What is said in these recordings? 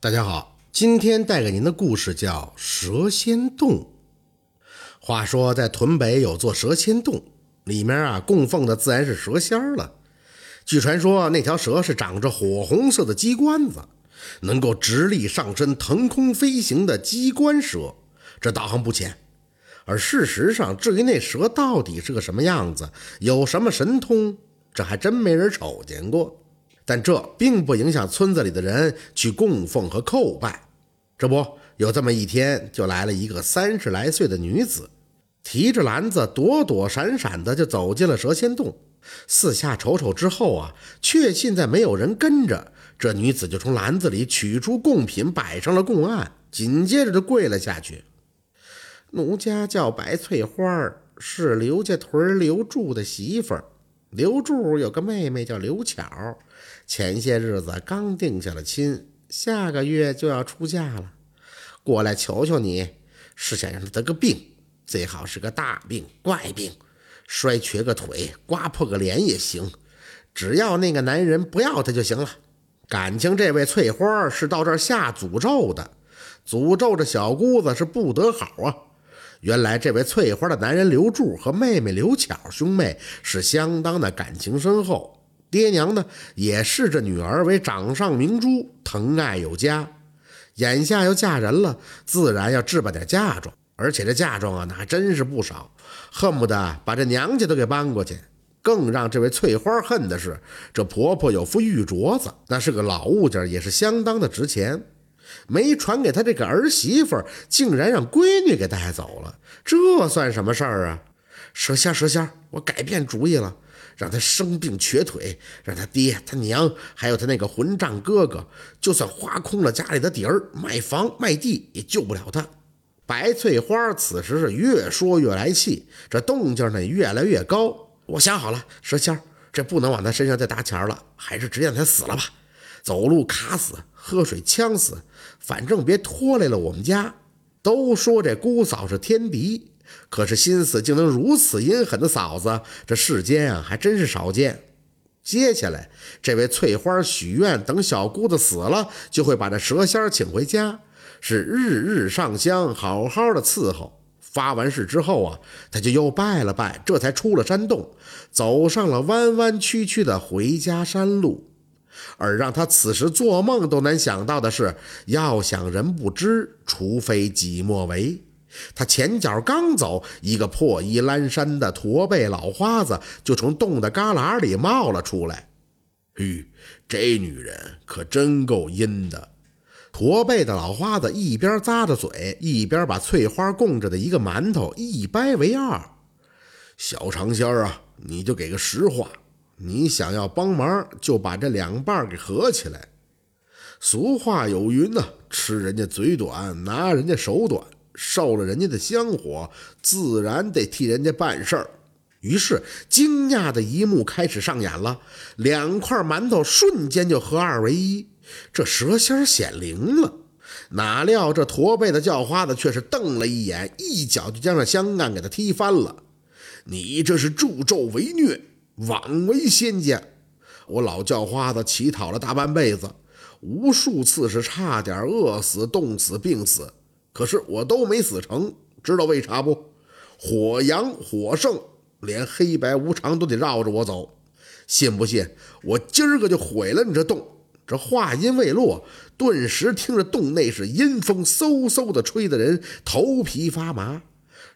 大家好，今天带给您的故事叫《蛇仙洞》。话说，在屯北有座蛇仙洞，里面啊供奉的自然是蛇仙了。据传说，那条蛇是长着火红色的鸡冠子，能够直立上身、腾空飞行的鸡冠蛇，这道行不浅。而事实上，至于那蛇到底是个什么样子，有什么神通，这还真没人瞅见过。但这并不影响村子里的人去供奉和叩拜。这不，有这么一天，就来了一个三十来岁的女子，提着篮子，躲躲闪闪的就走进了蛇仙洞。四下瞅瞅之后啊，确信在没有人跟着，这女子就从篮子里取出贡品，摆上了供案，紧接着就跪了下去。奴家叫白翠花，是刘家屯刘柱的媳妇儿。刘柱有个妹妹叫刘巧，前些日子刚定下了亲，下个月就要出嫁了。过来求求你，是想让她得个病，最好是个大病、怪病，摔瘸个腿、刮破个脸也行，只要那个男人不要她就行了。感情这位翠花是到这儿下诅咒的，诅咒这小姑子是不得好啊。原来这位翠花的男人刘柱和妹妹刘巧兄妹是相当的感情深厚，爹娘呢也视这女儿为掌上明珠，疼爱有加。眼下要嫁人了，自然要置办点嫁妆，而且这嫁妆啊，那还真是不少，恨不得把这娘家都给搬过去。更让这位翠花恨的是，这婆婆有副玉镯子，那是个老物件，也是相当的值钱。没传给他这个儿媳妇，竟然让闺女给带走了，这算什么事儿啊？蛇仙蛇仙，我改变主意了，让他生病瘸腿，让他爹、他娘还有他那个混账哥哥，就算花空了家里的底儿，卖房卖地也救不了他。白翠花此时是越说越来气，这动静呢越来越高。我想好了，蛇仙，这不能往他身上再搭钱了，还是直接让他死了吧，走路卡死。喝水呛死，反正别拖累了我们家。都说这姑嫂是天敌，可是心思竟能如此阴狠的嫂子，这世间啊还真是少见。接下来，这位翠花许愿，等小姑子死了，就会把这蛇仙请回家，是日日上香，好好的伺候。发完誓之后啊，他就又拜了拜，这才出了山洞，走上了弯弯曲曲的回家山路。而让他此时做梦都难想到的是，要想人不知，除非己莫为。他前脚刚走，一个破衣烂衫的驼背老花子就从洞的旮旯里冒了出来。吁，这女人可真够阴的！驼背的老花子一边咂着嘴，一边把翠花供着的一个馒头一掰为二。小长仙儿啊，你就给个实话。你想要帮忙，就把这两半给合起来。俗话有云呢，吃人家嘴短，拿人家手短，受了人家的香火，自然得替人家办事儿。于是，惊讶的一幕开始上演了：两块馒头瞬间就合二为一，这蛇仙显灵了。哪料这驼背的叫花子却是瞪了一眼，一脚就将这香案给他踢翻了。你这是助纣为虐！枉为仙家，我老叫花子乞讨了大半辈子，无数次是差点饿死、冻死、病死，可是我都没死成。知道为啥不？火阳火盛，连黑白无常都得绕着我走。信不信？我今儿个就毁了你这洞！这话音未落，顿时听着洞内是阴风嗖嗖的吹的人头皮发麻，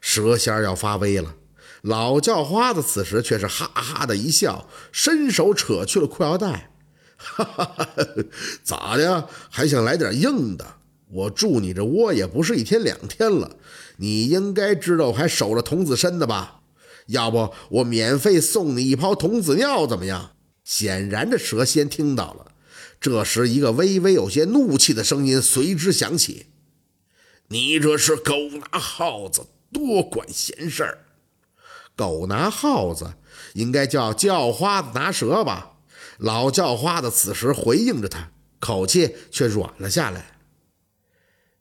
蛇仙要发威了。老叫花子此时却是哈哈的一笑，伸手扯去了裤腰带。哈哈哈哈，咋的？还想来点硬的？我住你这窝也不是一天两天了，你应该知道我还守着童子身的吧？要不我免费送你一泡童子尿怎么样？显然这蛇仙听到了。这时，一个微微有些怒气的声音随之响起：“你这是狗拿耗子，多管闲事儿。”狗拿耗子，应该叫叫花子拿蛇吧？老叫花子此时回应着他，口气却软了下来。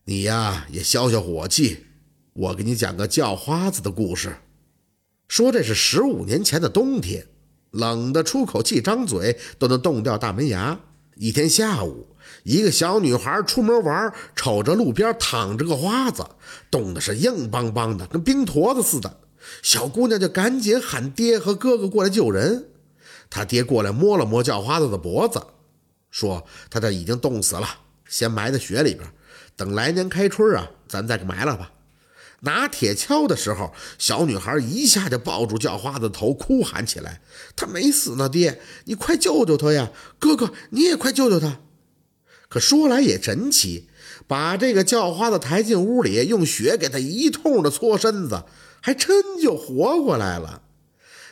你呀，也消消火气。我给你讲个叫花子的故事。说这是十五年前的冬天，冷的出口气、张嘴都能冻掉大门牙。一天下午，一个小女孩出门玩，瞅着路边躺着个花子，冻得是硬邦邦的，跟冰坨子似的。小姑娘就赶紧喊爹和哥哥过来救人。她爹过来摸了摸叫花子的脖子，说：“他这已经冻死了，先埋在雪里边，等来年开春啊，咱再给埋了吧。”拿铁锹的时候，小女孩一下就抱住叫花子头，哭喊起来：“他没死呢，爹，你快救救他呀！哥哥，你也快救救他！”可说来也神奇，把这个叫花子抬进屋里，用血给他一通的搓身子，还真就活过来了。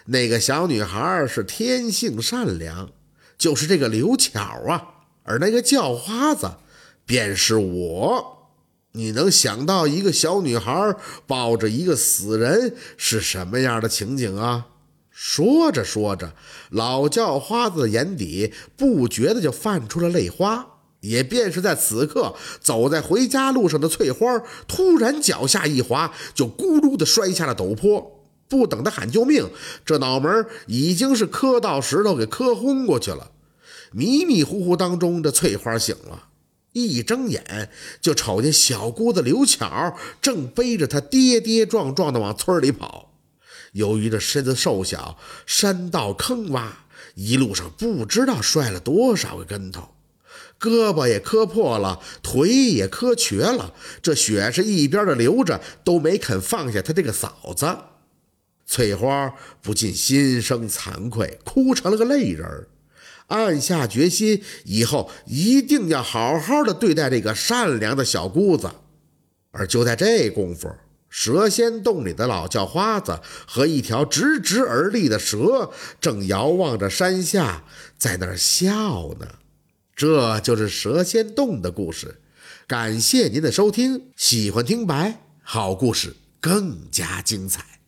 那个小女孩是天性善良，就是这个刘巧啊，而那个叫花子便是我。你能想到一个小女孩抱着一个死人是什么样的情景啊？说着说着，老叫花子的眼底不觉得就泛出了泪花。也便是在此刻，走在回家路上的翠花突然脚下一滑，就咕噜的摔下了陡坡。不等他喊救命，这脑门已经是磕到石头给磕昏过去了。迷迷糊糊当中，这翠花醒了，一睁眼就瞅见小姑子刘巧正背着她跌跌撞撞的往村里跑。由于这身子瘦小，山道坑洼，一路上不知道摔了多少个跟头。胳膊也磕破了，腿也磕瘸了，这血是一边的流着，都没肯放下他这个嫂子。翠花不禁心生惭愧，哭成了个泪人暗下决心，以后一定要好好的对待这个善良的小姑子。而就在这功夫，蛇仙洞里的老叫花子和一条直直而立的蛇正遥望着山下，在那儿笑呢。这就是蛇仙洞的故事，感谢您的收听。喜欢听白，好故事更加精彩。